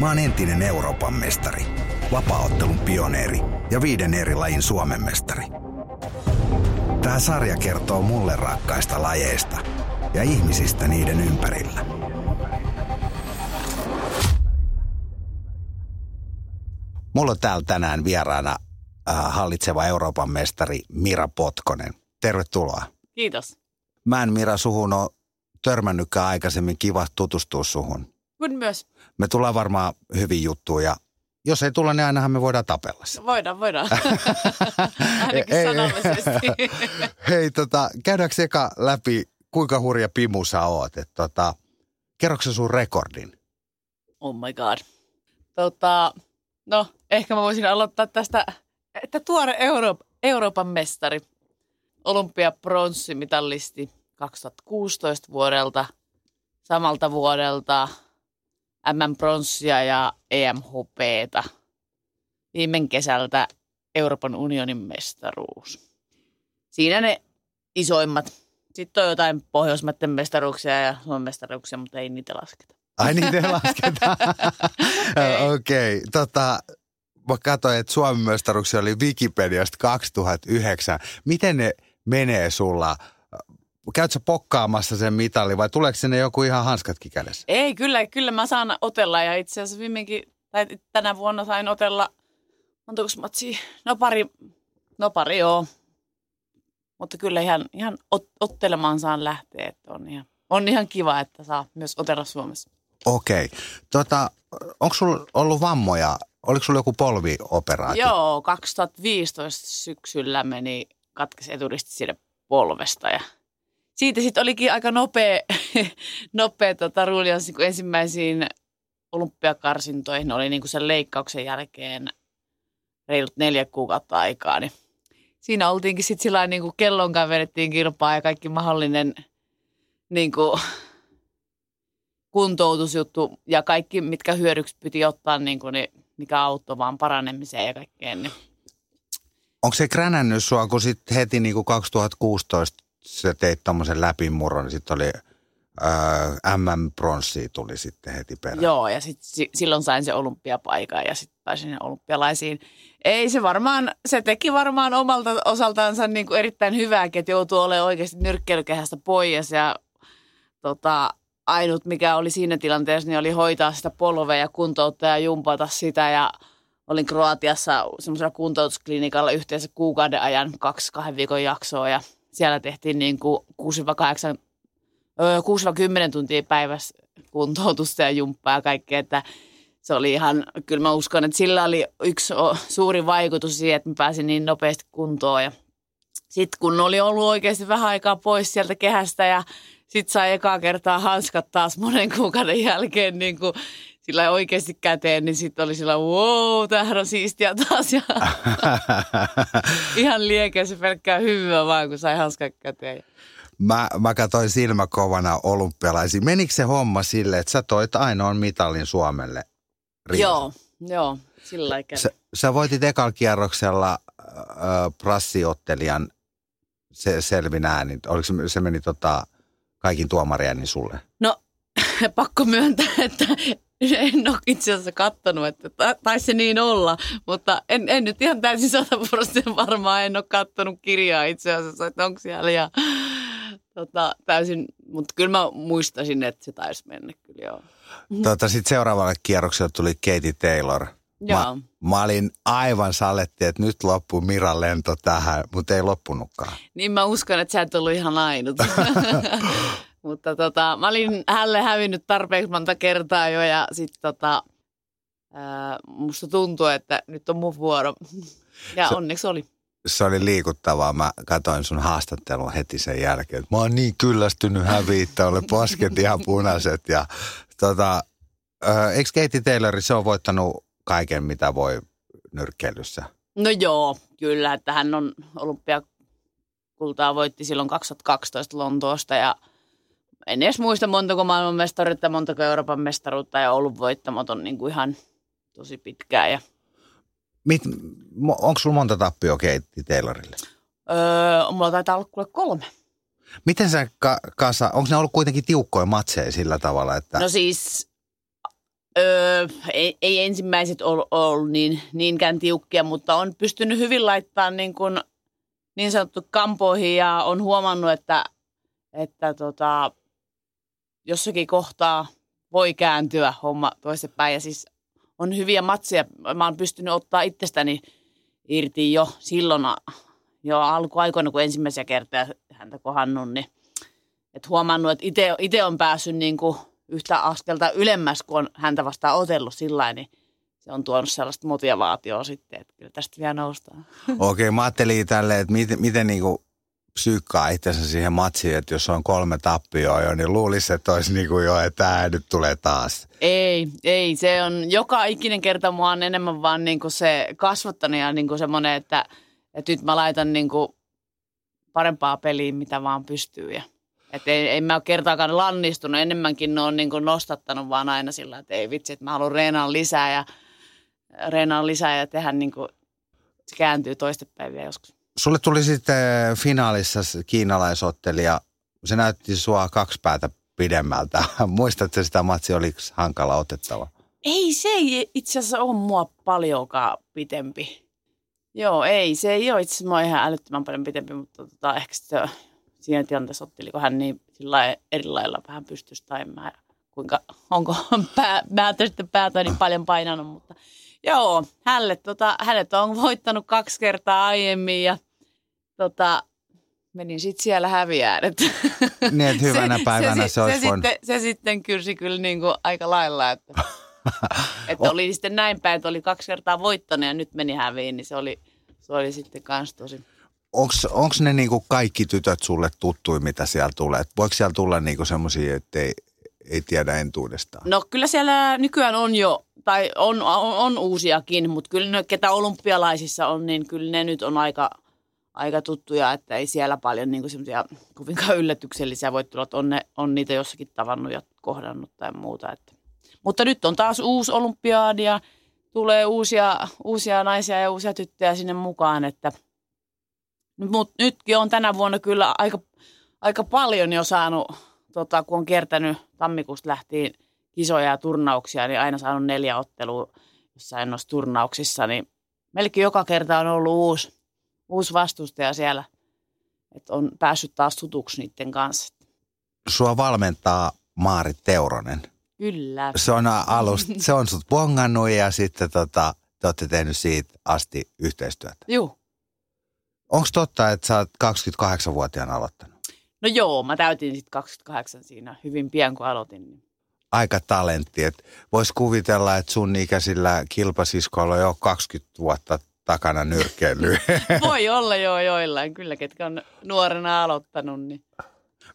Mä oon entinen Euroopan mestari, vapaaottelun pioneeri ja viiden eri lajin Suomen mestari. Tää sarja kertoo mulle rakkaista lajeista ja ihmisistä niiden ympärillä. Mulla on täällä tänään vieraana äh, hallitseva Euroopan mestari Mira Potkonen. Tervetuloa. Kiitos. Mä en Mira suhun ole törmännytkään aikaisemmin. Kiva tutustua suhun. Kun myös. Me tullaan varmaan hyvin juttuja ja jos ei tule, niin ainahan me voidaan tapella. se. Voidaan, voidaan. Ainakin Ei, sanallisesti. Hei, tota, käydäänkö eka läpi, kuinka hurja pimu sä oot? Et, tota, kerroksä sä sun rekordin? oh my god. Tota, no, ehkä mä voisin aloittaa tästä, että tuore Euro- Euroopan mestari, olympiapronssimitalisti 2016 vuodelta, samalta vuodelta MM-pronssia ja E EM-hopeeta. Viime kesältä Euroopan unionin mestaruus. Siinä ne isoimmat. Sitten on jotain Pohjoismaiden mestaruuksia ja Suomen mestaruuksia, mutta ei niitä lasketa. Ai ne lasketaan. Ei. Okei, okay, tota, mä katsoin, että Suomen mestaruuksia oli Wikipediasta 2009. Miten ne menee sulla? Käytkö pokkaamassa sen mitalin vai tuleeko sinne joku ihan hanskatkin kädessä? Ei, kyllä, kyllä mä saan otella ja itse asiassa viimeinkin, tai tänä vuonna sain otella, montako matsia? No pari, no pari joo. Mutta kyllä ihan, ihan ot, ottelemaan saan lähteä, että on ihan, on ihan kiva, että saa myös otella Suomessa. Okei. Okay. Tota, onko sulla ollut vammoja? Oliko sulla joku polvioperaatio? Joo, 2015 syksyllä meni katkesi eturisti siitä polvesta ja siitä sitten olikin aika nopea, nopea tota, ruulianssi, kun ensimmäisiin olympiakarsintoihin oli niin kuin sen leikkauksen jälkeen reilut neljä kuukautta aikaa, niin siinä oltiinkin sitten sillä niin kuin kellonkaan vedettiin kilpaa ja kaikki mahdollinen niin kuin, kuntoutusjuttu ja kaikki, mitkä hyödyksi piti ottaa, niin kuin, niin mikä auttoi vaan paranemiseen ja kaikkeen. Niin. Onko se kränännyt sua, kun sit heti niin kuin 2016 sä teit tommosen läpimurron, niin sitten oli ää, MM-pronssi tuli sitten heti perään. Joo, ja sit, si, silloin sain se olympiapaikan ja sitten pääsin olympialaisiin. Ei se varmaan, se teki varmaan omalta osaltaansa niin kuin erittäin hyvääkin, että joutuu olemaan oikeasti nyrkkeilykehästä pois ja tota, ainut mikä oli siinä tilanteessa, niin oli hoitaa sitä polvea ja kuntouttaa ja jumpata sitä ja olin Kroatiassa semmoisella kuntoutusklinikalla yhteensä kuukauden ajan kaksi kahden viikon jaksoa ja siellä tehtiin niin kuin 6-8, öö, 6-10 tuntia päivässä kuntoutusta ja jumppaa ja kaikkea, että se oli ihan, kyllä mä uskon, että sillä oli yksi suuri vaikutus siihen, että mä pääsin niin nopeasti kuntoon. Ja sitten kun oli ollut oikeasti vähän aikaa pois sieltä kehästä ja sitten sai ekaa kertaa hanskat taas monen kuukauden jälkeen niin kuin sillä oikeasti käteen, niin sitten oli sillä wow, tämähän on siistiä taas. Ja ihan liekeä se pelkkää hyvää vaan, kun sai hanskat käteen. Mä, mä katsoin silmäkovana olympialaisiin. Menikö se homma sille, että sä toit ainoan mitalin Suomelle? Riossa? Joo, joo, sillä Sä, sä voitit ekalla kierroksella äh, prassiottelijan se, selvin äänin. Oliko se, se meni tota, kaikin tuomarien sulle? No, pakko myöntää, että en ole itse asiassa kattonut, että ta- taisi se niin olla, mutta en, en nyt ihan täysin sataprosenttisen varmaan, en ole kattonut kirjaa itse asiassa, että onko siellä ja tota, täysin, mutta kyllä mä muistasin, että se taisi mennä kyllä joo. Tota, Sitten seuraavalle kierrokselle tuli Katie Taylor. Joo. Mä, mä olin aivan saletti, että nyt loppuu Miran lento tähän, mutta ei loppunutkaan. Niin mä uskon, että sä et ollut ihan ainut. Mutta tota, mä olin hälle hävinnyt tarpeeksi monta kertaa jo ja sitten tota, ää, musta tuntuu, että nyt on mun vuoro. Ja Se- onneksi oli. Se oli liikuttavaa. Mä katsoin sun haastattelun heti sen jälkeen. Mä oon niin kyllästynyt häviittä, olen posket ihan punaiset. Ja, tota, eikö Katie Taylor, se on voittanut kaiken, mitä voi nyrkkeilyssä? No joo, kyllä, että hän on olympiakultaa voitti silloin 2012 Lontoosta ja en edes muista montako maailmanmestaruutta, montako Euroopan mestaruutta ja ollut voittamaton niin kuin ihan tosi pitkään. Ja... Mit, onko sulla monta tappioa Katie Taylorille? Öö, mulla taitaa olla kuule kolme. Miten sä ka- kasa, onko ne ollut kuitenkin tiukkoja matseja sillä tavalla, että... No siis, öö, ei, ei ensimmäiset ollut, ollut niin, niinkään tiukkia, mutta on pystynyt hyvin laittamaan niin, kuin, niin sanottu kampoihin ja on huomannut, että, että tota, jossakin kohtaa voi kääntyä homma toistepäin. Ja siis on hyviä matseja. Mä oon pystynyt ottaa itsestäni irti jo silloin jo alkuaikoina, kun ensimmäisiä kertaa häntä kohannut, niin et huomannut, että itse on päässyt niin kuin yhtä askelta ylemmäs, kun on häntä vastaan otellut sillä niin se on tuonut sellaista motivaatioa sitten, että kyllä tästä vielä noustaan. Okei, okay, mä ajattelin tälle, että miten, miten niin kuin psyykkaa itsensä siihen matsiin, että jos on kolme tappioa jo, niin luulisi, että olisi niin kuin jo, että tämä nyt tulee taas. Ei, ei. Se on joka ikinen kerta mua on enemmän vaan niin kuin se kasvattanut ja niin kuin semmoinen, että, että nyt mä laitan niin kuin parempaa peliä, mitä vaan pystyy. Ja, että ei, ei mä ole kertaakaan lannistunut. Enemmänkin ne on niin kuin nostattanut vaan aina sillä, että ei vitsi, että mä haluan reenaa lisää ja reenaa lisää ja tehdä niin kuin, se kääntyy toistepäin vielä joskus. Sulle tuli sitten finaalissa kiinalaisottelija. Se näytti sua kaksi päätä pidemmältä. Muistatko sitä matsia, oliko hankala otettava? Ei se ei itse asiassa ole mua paljonkaan pitempi. Joo, ei. Se ei ole itse asiassa ihan älyttömän paljon pitempi, mutta tota, ehkä se, siinä tilanteessa otteliko hän niin sillä eri lailla vähän pystyisi tai mä, kuinka, onko pää, mä sitten päätä niin paljon painanut, mutta joo, hälle, tota, hänet on voittanut kaksi kertaa aiemmin ja tota, menin sitten siellä häviään. Että niin, että hyvänä se, päivänä se, se, olisi se, voinut. sitten, se sitten kyrsi kyllä niin kuin aika lailla, että, että oli sitten näin päin, että oli kaksi kertaa voittanut ja nyt meni häviin, niin se oli, se oli sitten kans tosi. Onko ne niinku kaikki tytöt sulle tuttui, mitä siellä tulee? Voiko siellä tulla niinku semmoisia, että ei, ei tiedä entuudestaan? No kyllä siellä nykyään on jo, tai on, on, on uusiakin, mutta kyllä ne, ketä olympialaisissa on, niin kyllä ne nyt on aika – aika tuttuja, että ei siellä paljon niin semmoisia kovinkaan yllätyksellisiä voi tulla, että on, ne, on niitä jossakin tavannut ja kohdannut tai muuta. Että. Mutta nyt on taas uusi olympiaadi ja tulee uusia, uusia naisia ja uusia tyttöjä sinne mukaan, että mutta nytkin on tänä vuonna kyllä aika, aika paljon jo saanut, tota, kun on kiertänyt tammikuusta lähtien kisoja ja turnauksia, niin aina saanut neljä ottelua jossain noissa turnauksissa, niin melkein joka kerta on ollut uusi, uusi vastustaja siellä, että on päässyt taas tutuksi niiden kanssa. Sua valmentaa Maarit Teuronen. Kyllä. Se on alusta, se on sut bongannut ja sitten tota, te olette tehnyt siitä asti yhteistyötä. Joo. Onko totta, että sä oot 28-vuotiaana aloittanut? No joo, mä täytin sitten 28 siinä hyvin pian kun aloitin. Niin. Aika talentti, että vois kuvitella, että sun ikäisillä kilpasiskoilla on jo 20 vuotta takana nyrkkeilyä. Voi olla jo joillain, kyllä, ketkä on nuorena aloittanut. Niin.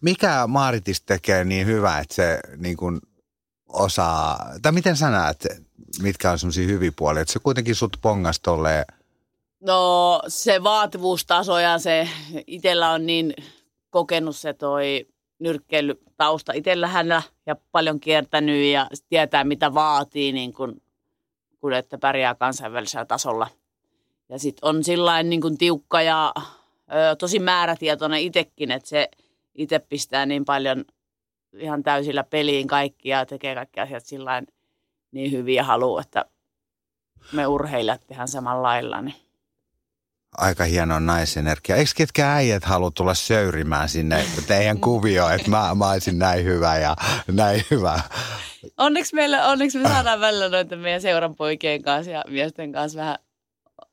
Mikä Maaritis tekee niin hyvä, että se niin kuin osaa, tai miten sä näet, mitkä on semmoisia hyviä puolia, että se kuitenkin sut pongas tolleen No se vaativuustaso ja se itsellä on niin kokenut se toi nyrkkeilytausta itsellähän ja paljon kiertänyt ja tietää mitä vaatii niin kun, kun että pärjää kansainvälisellä tasolla – ja sitten on sillain niin kuin tiukka ja ö, tosi määrätietoinen itsekin, että se itse pistää niin paljon ihan täysillä peliin kaikki ja tekee kaikki asiat sillain niin hyviä haluaa, että me urheilijat tehdään samalla lailla. Niin. Aika hieno naisenergia. Eikö ketkä äijät halua tulla söyrimään sinne teidän kuvioon, että mä, mä olisin näin hyvä ja näin hyvä? Onneksi, meillä, onneksi me saadaan välillä noita meidän seuran poikien kanssa ja miesten kanssa vähän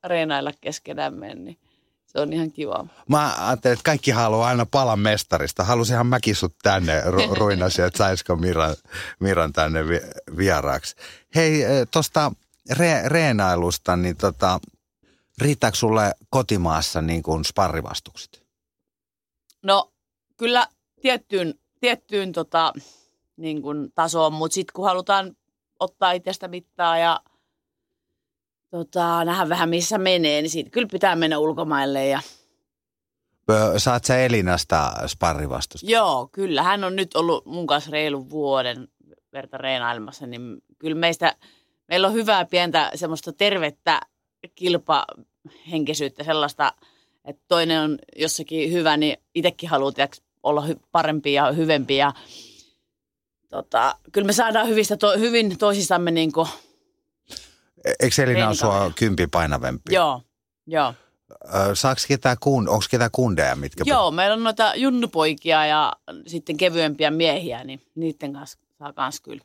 reenailla keskenämme, niin se on ihan kiva. Mä ajattelin, että kaikki haluaa aina palan mestarista. Halusinhan mäkin sut tänne ru- ruinasi, että saisiko Miran, Miran tänne vi- vieraaksi. Hei, eh, tuosta re- reenailusta, niin tota, riittääkö sulle kotimaassa niin kuin sparrivastukset? No kyllä tiettyyn, tiettyyn tota, niin kuin tasoon, mutta sitten kun halutaan ottaa itsestä mittaa ja tota, nähdä vähän missä menee, niin siitä kyllä pitää mennä ulkomaille ja Saat sä Elinasta sparrivastusta? Joo, kyllä. Hän on nyt ollut mun kanssa reilun vuoden verta reenailemassa, niin kyllä meistä, meillä on hyvää pientä semmoista tervettä kilpahenkisyyttä, sellaista, että toinen on jossakin hyvä, niin itsekin haluaa tiiäks, olla hy- parempi ja hyvempi ja tota, kyllä me saadaan hyvistä to- hyvin toisistamme niin kuin, Eikö Elina ole sua kympi painavempi? joo, joo. Ö, Saaks ketään kun, onko ketään kundeja, mitkä... Joo, meillä on noita junnupoikia ja sitten kevyempiä miehiä, niin niiden kanssa saa kans kyllä.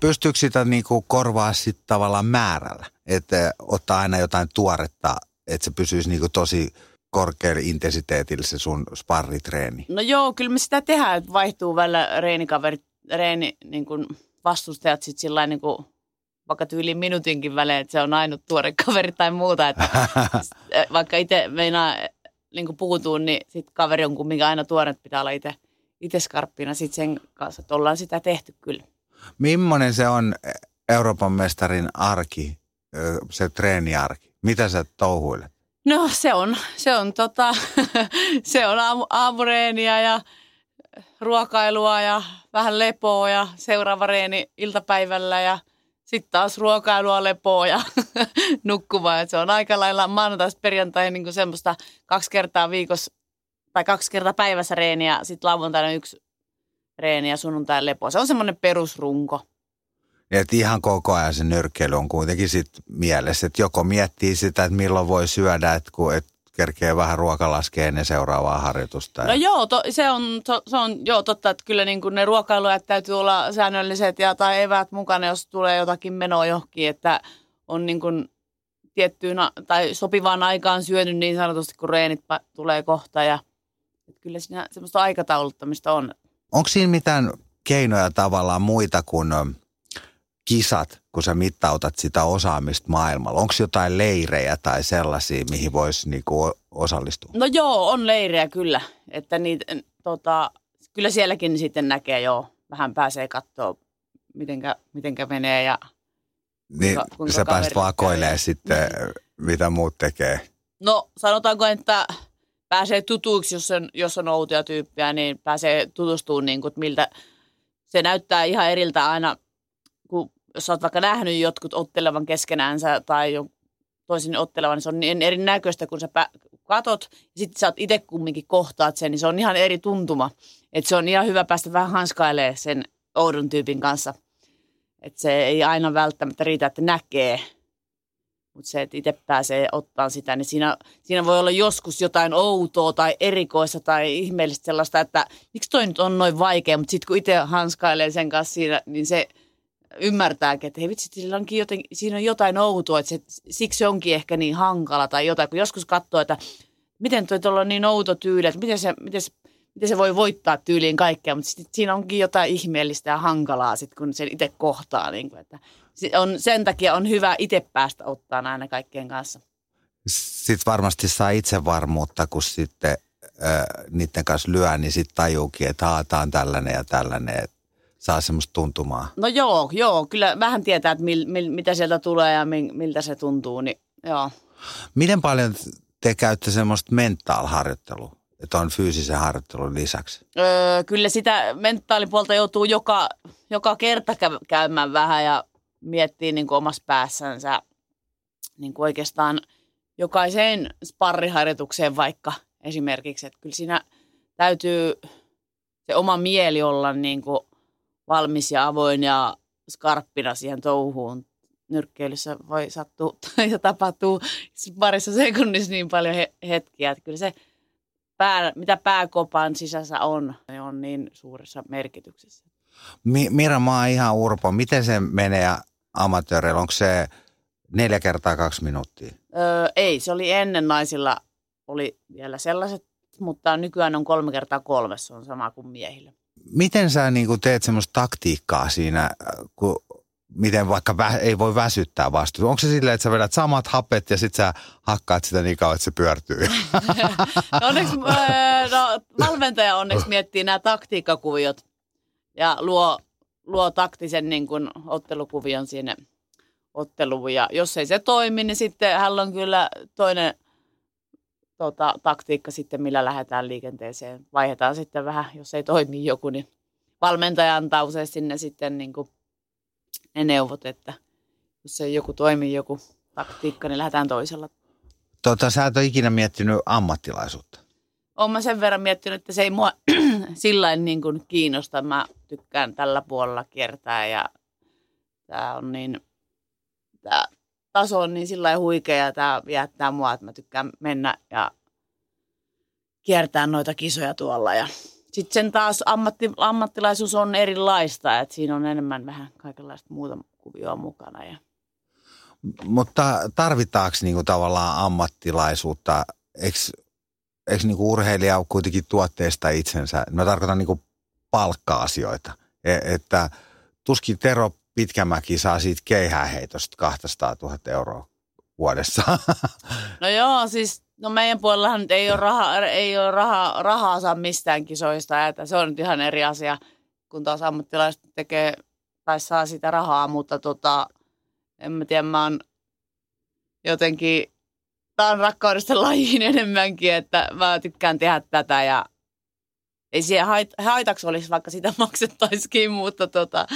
Pystyykö sitä niinku korvaa sitten tavallaan määrällä? Että ottaa aina jotain tuoretta, että se pysyisi niinku tosi korkealla intensiteetillä se sun sparritreeni. No joo, kyllä me sitä tehdään, että vaihtuu välillä reenikaverit, reeni, niin kuin vastustajat sitten sillä niin kuin, vaikka tyyliin minuutinkin välein, että se on ainut tuore kaveri tai muuta. Että, vaikka itse meinaa niin kuin puutuu, niin sitten kaveri on kumminkin aina tuore, että pitää olla itse itse skarppina sitten sen kanssa, että ollaan sitä tehty kyllä. Millainen se on Euroopan mestarin arki, se treeniarki? Mitä sä touhuilet? No se on, se on, tota, se on aamu, aamureeniä ja ruokailua ja vähän lepoa ja seuraava reeni iltapäivällä ja sitten taas ruokailua, lepoa ja nukkumaan. Et se on aika lailla maanantaista perjantaihin niin semmoista kaksi kertaa viikossa tai kaksi kertaa päivässä reeniä, sitten lauantaina yksi reeni ja sunnuntai lepoa. Se on semmoinen perusrunko. Että ihan koko ajan se nyrkkeily on kuitenkin sit mielessä, että joko miettii sitä, että milloin voi syödä, että et kerkee vähän ruoka laskee ennen seuraavaa harjoitusta. No joo, to, se, on, to, se on joo totta, että kyllä niin kuin ne ruokailuajat täytyy olla säännölliset ja tai eväät mukana, jos tulee jotakin menoa johonkin, että on niin kuin tiettyyn tai sopivaan aikaan syönyt niin sanotusti, kun reenit tulee kohta ja että kyllä siinä semmoista aikatauluttamista on. Onko siinä mitään keinoja tavallaan muita kuin kisat, kun sä mittautat sitä osaamista maailmalla? Onko jotain leirejä tai sellaisia, mihin voisi niinku osallistua? No joo, on leirejä kyllä, että niitä, tota, kyllä sielläkin sitten näkee joo, vähän pääsee katsoa, mitenkä, mitenkä menee ja Niin kuinka- kuinka sä käy vakoilemaan sitten, mitä muut tekee. No sanotaanko, että pääsee tutuiksi, jos on, jos on outoja tyyppiä, niin pääsee tutustumaan, niin kuin, että miltä se näyttää ihan eriltä aina, jos oot vaikka nähnyt jotkut ottelevan keskenäänsä tai jo toisin ottelevan, niin se on niin erinäköistä, kun sä katot ja sitten sä oot itse kumminkin kohtaat sen, niin se on ihan eri tuntuma. Että se on ihan hyvä päästä vähän hanskailemaan sen oudon tyypin kanssa. Että se ei aina välttämättä riitä, että näkee, mutta se, että itse pääsee ottaan sitä, niin siinä, siinä voi olla joskus jotain outoa tai erikoista tai ihmeellistä sellaista, että miksi toi nyt on noin vaikea, mutta sitten kun itse hanskailee sen kanssa siinä, niin se ymmärtääkin, että hei vitsi, sillä onkin joten, siinä on jotain outoa, että se, siksi se onkin ehkä niin hankala tai jotain, kun joskus katsoo, että miten tuolla on niin outo tyyli, että miten se, miten se, miten se voi voittaa tyyliin kaikkea, mutta sit siinä onkin jotain ihmeellistä ja hankalaa, sit, kun sen itse kohtaa. Niin kuin, että on, sen takia on hyvä itse päästä ottaa aina kaikkien kanssa. Sitten varmasti saa itsevarmuutta, kun sitten niiden kanssa lyö, niin sitten tajuukin, että on tällainen ja tällainen. Saa semmoista tuntumaa. No joo, joo, kyllä vähän tietää, että mil, mil, mitä sieltä tulee ja mil, miltä se tuntuu, niin joo. Miten paljon te käytte semmoista mental-harjoittelua, että on fyysisen harjoittelun lisäksi? Öö, kyllä sitä mentaalipuolta joutuu joka, joka kerta kä- käymään vähän ja miettii niin kuin omassa päässänsä niin kuin oikeastaan jokaiseen sparriharjoitukseen vaikka esimerkiksi. Että kyllä siinä täytyy se oma mieli olla niin kuin valmis ja avoin ja skarppina siihen touhuun. Nyrkkeilyssä voi sattua ja tapahtuu parissa sekunnissa niin paljon he- hetkiä, että kyllä se pää, mitä pääkopan sisässä on, ne on niin suuressa merkityksessä. Mi- Mira, mä oon ihan urpo. Miten se menee amatööreillä? Onko se neljä kertaa kaksi minuuttia? Öö, ei, se oli ennen naisilla, oli vielä sellaiset, mutta nykyään on kolme kertaa kolme, se on sama kuin miehillä. Miten sä niin teet semmoista taktiikkaa siinä, äh, kun miten vaikka vä- ei voi väsyttää vastuuta? Onko se silleen, että sä vedät samat hapet ja sit sä hakkaat sitä niin kauan, että se pyörtyy? No onneksi, öö, no, valmentaja onneksi miettii nämä taktiikkakuviot ja luo, luo taktisen niin kuin ottelukuvion sinne otteluun. Ja jos ei se toimi, niin sitten hän on kyllä toinen tota, taktiikka sitten, millä lähdetään liikenteeseen. Vaihdetaan sitten vähän, jos ei toimi joku, niin valmentaja antaa usein sinne sitten niin kuin ne neuvot, että jos ei joku toimi joku taktiikka, niin lähdetään toisella. Tota, sä et ole ikinä miettinyt ammattilaisuutta. Olen mä sen verran miettinyt, että se ei mua sillä niin kuin kiinnosta. Mä tykkään tällä puolella kiertää ja tämä on niin, tämä taso on niin sillä huikea ja tämä viettää mua, että mä tykkään mennä ja kiertää noita kisoja tuolla. Ja sitten sen taas ammatti, ammattilaisuus on erilaista, että siinä on enemmän vähän kaikenlaista muuta kuvioa mukana. Ja. Mutta tarvitaanko niinku tavallaan ammattilaisuutta? Eikö, eikö niinku urheilija kuitenkin tuotteesta itsensä? Mä tarkoitan niinku palkka-asioita. E, että tuskin Tero Pitkämäki saa siitä keihääheitosta 200 000 euroa vuodessa. No joo, siis no meidän puolellahan nyt ei ole, raha, ei ole raha, rahaa saa mistään kisoista, että se on nyt ihan eri asia, kun taas ammattilaiset tekee tai saa sitä rahaa, mutta tota, en mä tiedä, mä oon jotenkin, tää on rakkaudesta lajiin enemmänkin, että mä tykkään tehdä tätä ja ei siihen hait, haitaksi olisi, vaikka sitä maksettaisikin, mutta tota,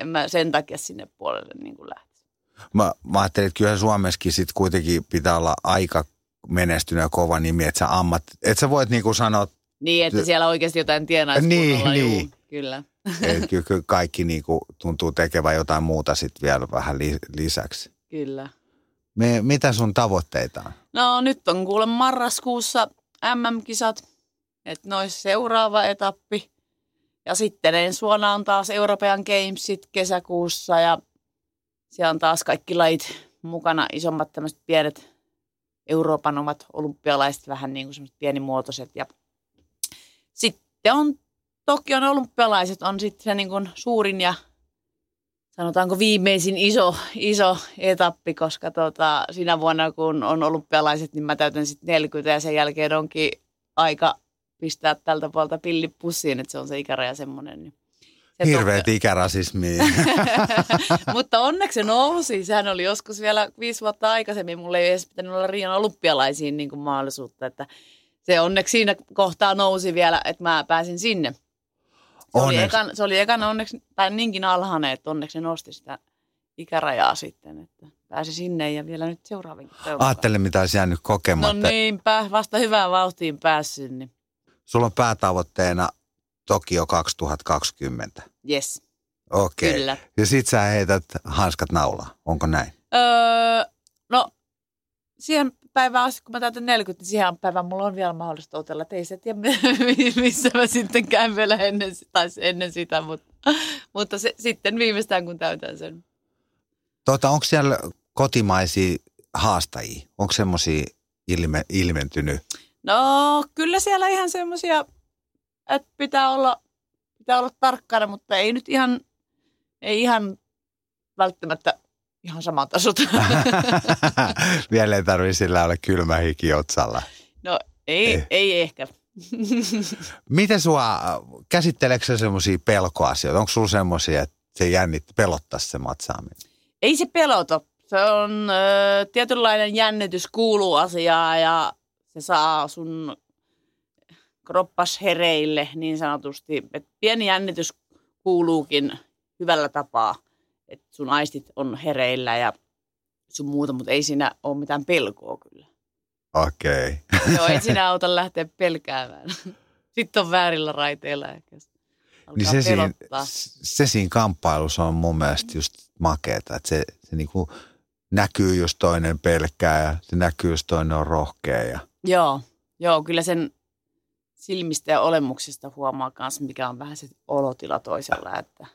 en mä sen takia sinne puolelle niin kuin lähtisi. Mä, mä ajattelin, että kyllä Suomessakin sit kuitenkin pitää olla aika menestynyt ja kova nimi, että sä ammat, että sä voit niinku sanoa. Niin, että siellä oikeasti jotain tienaisi Niin, niin. Juu, kyllä. että kyllä, kyllä kaikki niinku tuntuu tekevän jotain muuta sitten vielä vähän li, lisäksi. Kyllä. Me, mitä sun tavoitteita on? No nyt on kuule marraskuussa MM-kisat, että nois seuraava etappi. Ja sitten ensi vuonna on taas European Gamesit kesäkuussa ja siellä on taas kaikki lajit mukana, isommat tämmöiset pienet Euroopan omat olympialaiset, vähän niin kuin semmoiset pienimuotoiset. Ja sitten on Tokion olympialaiset on sitten se niin kuin suurin ja sanotaanko viimeisin iso, iso etappi, koska tota, siinä vuonna kun on olympialaiset, niin mä täytän sitten 40 ja sen jälkeen onkin aika pistää tältä puolta pilli pussiin, että se on se ikäraja semmoinen. Niin se Hirveet ikärasismi. Mutta onneksi se nousi. Sehän oli joskus vielä viisi vuotta aikaisemmin. Mulla ei edes pitänyt olla Rion olympialaisiin niin kuin mahdollisuutta. Että se onneksi siinä kohtaa nousi vielä, että mä pääsin sinne. Se oli, Onneksi. ekan, se oli ekana onneksi, tai niinkin alhainen, että onneksi se nosti sitä ikärajaa sitten, että pääsi sinne ja vielä nyt seuraavinkin Ajattele, mitä olisi jäänyt kokematta. No niinpä, vasta hyvään vauhtiin päässyt, niin Sulla on päätavoitteena Tokio 2020. yes, Okei. kyllä. Ja sit sä heität hanskat naulaa. Onko näin? Öö, no, siihen päivään asti, kun mä täytän 40, niin siihen päivään mulla on vielä mahdollista otella. Et ei se tiedä, missä mä sitten käyn vielä ennen, tai ennen sitä, mutta, mutta se, sitten viimeistään, kun täytän sen. Tota, onko siellä kotimaisia haastajia? Onko semmoisia ilme, ilmentynyt? No, kyllä siellä ihan semmoisia, että pitää olla, pitää olla tarkkana, mutta ei nyt ihan, ei ihan välttämättä ihan sama tasot. Vielä ei tarvitse sillä olla kylmä hiki otsalla. No, ei, ei, ei ehkä. Miten sua, käsitteleekö sä semmoisia pelkoasioita? Onko sulla semmoisia, että se jännit pelottaisi se matsaaminen? Ei se pelota. Se on ö, tietynlainen jännitys kuuluu asiaan ja se saa sun kroppas hereille niin sanotusti. Et pieni jännitys kuuluukin hyvällä tapaa, että sun aistit on hereillä ja sun muuta, mutta ei siinä ole mitään pelkoa kyllä. Okei. Okay. Joo, ei siinä auta lähteä pelkäämään. Sitten on väärillä raiteilla ehkä. Alkaa Niin se siinä, se siinä kamppailussa on mun mielestä just makeeta, että se, se niinku näkyy, jos toinen pelkää ja se näkyy, jos toinen on rohkea. Ja, Joo, joo, kyllä sen silmistä ja olemuksesta huomaa myös, mikä on vähän se olotila toisella, että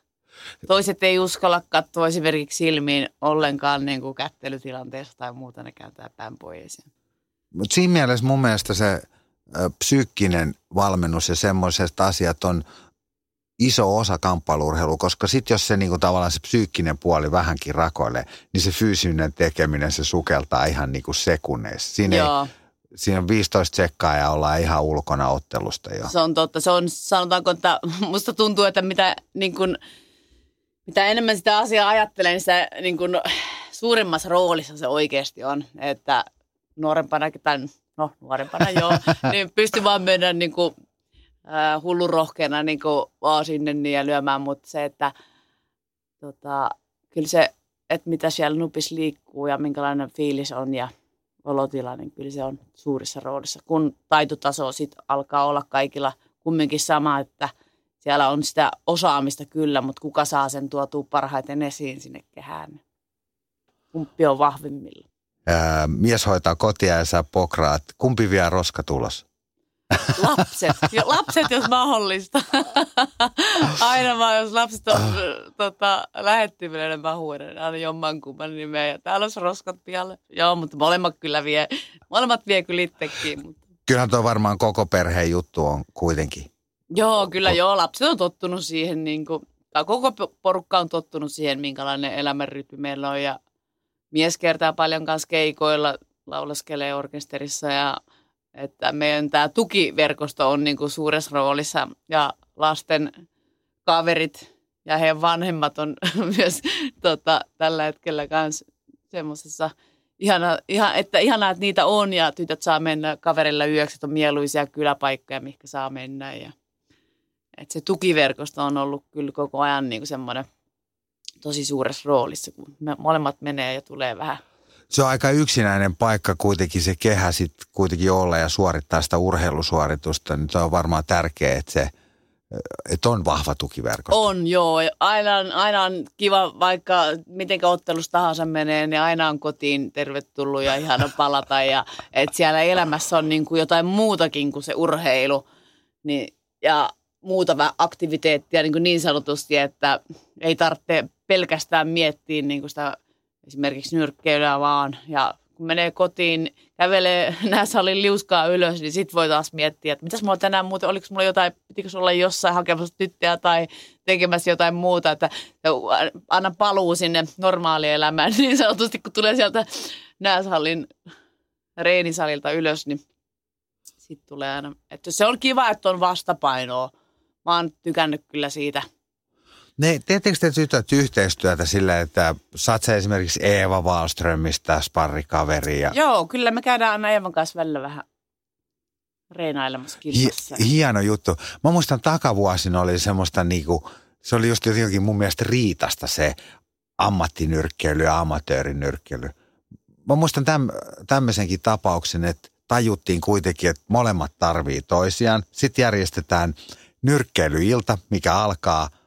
toiset ei uskalla katsoa esimerkiksi silmiin ollenkaan niin kuin kättelytilanteessa tai muuta, ne kääntää pään pois. mutta siinä mielessä mun mielestä se psyykkinen valmennus ja semmoiset asiat on iso osa kamppailurheilua, koska sitten jos se niinku tavallaan se psyykkinen puoli vähänkin rakoilee, niin se fyysinen tekeminen se sukeltaa ihan niinku sekunneissa. Siinä, ei, Joo, siinä on 15 sekkaa ja ollaan ihan ulkona ottelusta jo. se on totta. Se on, sanotaanko, että musta tuntuu, että mitä niin kuin mitä enemmän sitä asiaa ajattelen, niin sitä niin kuin, suurimmassa roolissa se oikeasti on. Että nuorempana, tai no nuorempana joo, niin pystyn vaan mennä niin kuin, äh, hullurohkeana niin vaan sinne niin ja lyömään, mutta se, että tota, kyllä se, että mitä siellä nupis liikkuu ja minkälainen fiilis on ja olotila, niin kyllä se on suurissa roolissa. Kun taitotaso sit alkaa olla kaikilla kumminkin sama, että siellä on sitä osaamista kyllä, mutta kuka saa sen tuotua parhaiten esiin sinne kehään. Kumpi on vahvimmilla. Ää, mies hoitaa kotia ja sä pokraat. Kumpi vie roskatulos? Lapset. Jo, lapset, jos mahdollista. Aina vaan, jos lapset on tota, lähettimellä, niin mä huudan aina jommankumman nimeä. Ja täällä olisi roskat pialle. Joo, mutta molemmat kyllä vie. Molemmat vie kyllä itsekin. Mutta. Kyllähän tuo varmaan koko perheen juttu on kuitenkin. Joo, kyllä joo. Lapset on tottunut siihen, niin kuin, tai koko porukka on tottunut siihen, minkälainen elämänrytmi meillä on. Ja mies kertaa paljon kanssa keikoilla, laulaskelee orkesterissa ja että meidän tämä tukiverkosto on niin kuin suuressa roolissa ja lasten kaverit ja heidän vanhemmat on myös tota, tällä hetkellä myös semmoisessa ihana, ihan, että ihanaa, että niitä on ja tytöt saa mennä kaverilla yöksi, että on mieluisia kyläpaikkoja, mihinkä saa mennä. Ja, että se tukiverkosto on ollut kyllä koko ajan niin kuin semmoinen tosi suuressa roolissa, kun me molemmat menee ja tulee vähän se on aika yksinäinen paikka kuitenkin se kehä sitten kuitenkin olla ja suorittaa sitä urheilusuoritusta, niin se on varmaan tärkeää, että se että on vahva tukiverkosto. On, joo. Aina, aina on kiva, vaikka miten ottelussa tahansa menee, niin aina on kotiin tervetullut ja ihana palata. Ja että siellä elämässä on niin kuin jotain muutakin kuin se urheilu. Niin, ja muuta aktiviteettia niin, kuin niin sanotusti, että ei tarvitse pelkästään miettiä niin kuin sitä esimerkiksi nyrkkeilyä vaan. Ja kun menee kotiin, kävelee salin liuskaa ylös, niin sitten voi taas miettiä, että mitäs mulla tänään muuten, oliko mulla jotain, pitikö olla jossain hakemassa tyttöä tai tekemässä jotain muuta, että anna paluu sinne normaalielämään niin sanotusti, kun tulee sieltä nääsalin reenisalilta ylös, niin sitten tulee aina, että se on kiva, että on vastapainoa. Mä oon tykännyt kyllä siitä – ne, teettekö te tytöt yhteistyötä sillä, että saat sä esimerkiksi Eeva Wallströmistä sparrikaveri? Ja... Joo, kyllä me käydään aina Eevan kanssa välillä vähän reinailemassa kilpassa. Hi- hieno juttu. Mä muistan takavuosina oli semmoista niinku, se oli just jotenkin mun mielestä riitasta se ammattinyrkkeily ja amatöörinyrkkeily. Mä muistan täm, tämmöisenkin tapauksen, että tajuttiin kuitenkin, että molemmat tarvii toisiaan. Sitten järjestetään nyrkkeilyilta, mikä alkaa –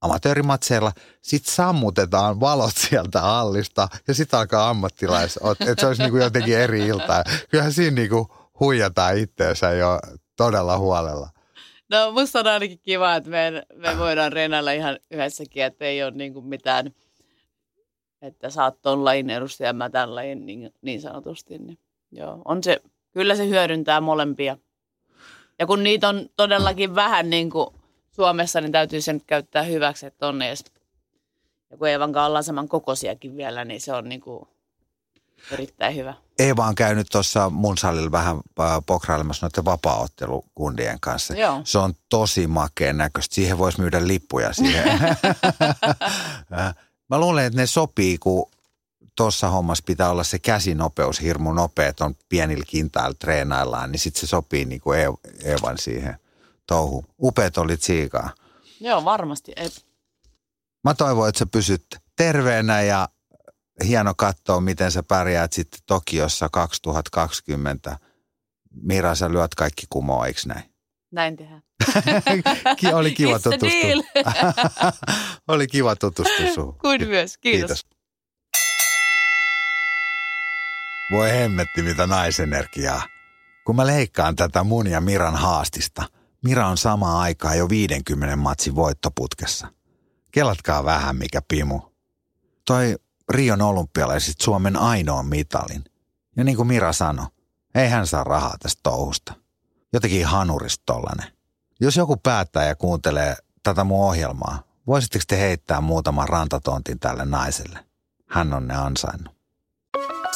amatöörimatseilla, sitten sammutetaan valot sieltä allista ja sitten alkaa ammattilais, että se olisi niinku jotenkin eri ilta. Kyllähän siinä niinku huijataan itteensä jo todella huolella. No musta on ainakin kiva, että me, me voidaan reenailla ihan yhdessäkin, että ei ole niinku mitään, että sä oot ton lajin edustaja, mä tämän lajin niin, niin sanotusti. Niin, joo, on se, kyllä se hyödyntää molempia. Ja kun niitä on todellakin vähän niin kuin Suomessa, niin täytyy sen käyttää hyväksi, että on edes. Ja kun Eevan kanssa ollaan saman kokoisiakin vielä, niin se on niin kuin erittäin hyvä. Eeva on käynyt tuossa mun salilla vähän äh, pokrailemassa noiden vapaaottelukundien kanssa. Joo. Se on tosi makeen näköistä. Siihen voisi myydä lippuja siihen. Äh, mä luulen, että ne sopii, kun tuossa hommassa pitää olla se käsinopeus hirmu nopea, on pienillä kintailla treenaillaan, niin sitten se sopii niin kuin Eevan siihen – touhu. Upeat oli siikaa. Joo, varmasti. Et... Mä toivon, että sä pysyt terveenä ja hieno katsoa, miten sä pärjäät sitten Tokiossa 2020. Mira, sä lyöt kaikki kumoa, eikö näin? Näin tehdään. oli kiva tutustua. oli kiva tutustua suhun. Kuin myös, kiitos. kiitos. Voi hemmetti, mitä naisenergiaa. Kun mä leikkaan tätä mun ja Miran haastista – Mira on samaan aikaan jo 50 matsin voittoputkessa. Kelatkaa vähän, mikä pimu. Toi Rion olympialaiset Suomen ainoan mitalin. Ja niin kuin Mira sanoi, ei hän saa rahaa tästä touhusta. Jotenkin hanurista tollanen. Jos joku päättää ja kuuntelee tätä mun ohjelmaa, voisitteko te heittää muutaman rantatontin tälle naiselle? Hän on ne ansainnut.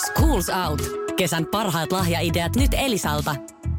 Schools Out. Kesän parhaat lahjaideat nyt Elisalta.